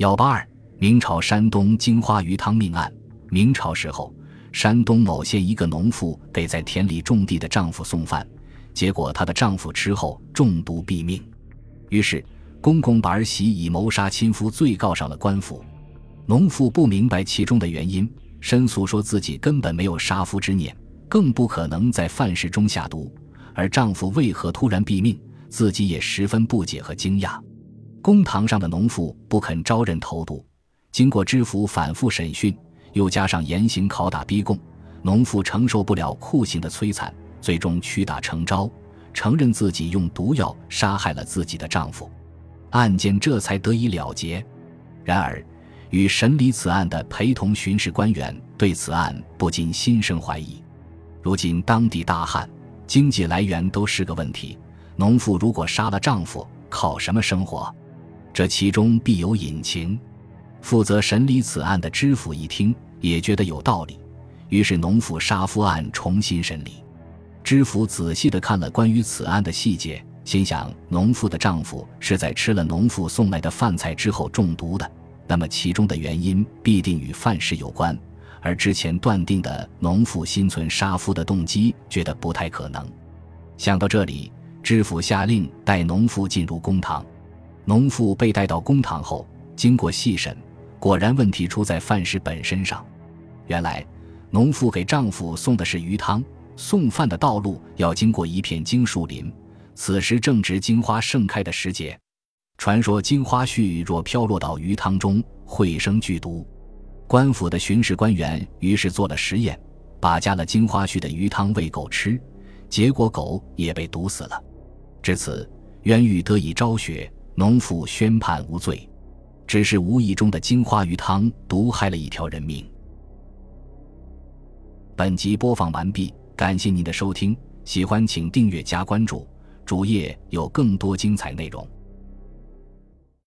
幺八二，明朝山东金花鱼汤命案。明朝时候，山东某县一个农妇给在田里种地的丈夫送饭，结果她的丈夫吃后中毒毙命。于是，公公把儿媳以谋杀亲夫罪告上了官府。农妇不明白其中的原因，申诉说自己根本没有杀夫之念，更不可能在饭食中下毒。而丈夫为何突然毙命，自己也十分不解和惊讶。公堂上的农妇不肯招认投毒，经过知府反复审讯，又加上严刑拷打逼供，农妇承受不了酷刑的摧残，最终屈打成招，承认自己用毒药杀害了自己的丈夫，案件这才得以了结。然而，与审理此案的陪同巡视官员对此案不禁心生怀疑。如今当地大旱，经济来源都是个问题，农妇如果杀了丈夫，靠什么生活？这其中必有隐情。负责审理此案的知府一听，也觉得有道理，于是农妇杀夫案重新审理。知府仔细地看了关于此案的细节，心想：农妇的丈夫是在吃了农妇送来的饭菜之后中毒的，那么其中的原因必定与饭食有关。而之前断定的农妇心存杀夫的动机，觉得不太可能。想到这里，知府下令带农妇进入公堂。农妇被带到公堂后，经过细审，果然问题出在饭食本身上。原来，农妇给丈夫送的是鱼汤，送饭的道路要经过一片荆树林，此时正值金花盛开的时节。传说金花絮若飘落到鱼汤中，会生剧毒。官府的巡视官员于是做了实验，把加了金花絮的鱼汤喂狗吃，结果狗也被毒死了。至此，冤狱得以昭雪。农妇宣判无罪，只是无意中的金花鱼汤毒害了一条人命。本集播放完毕，感谢您的收听，喜欢请订阅加关注，主页有更多精彩内容。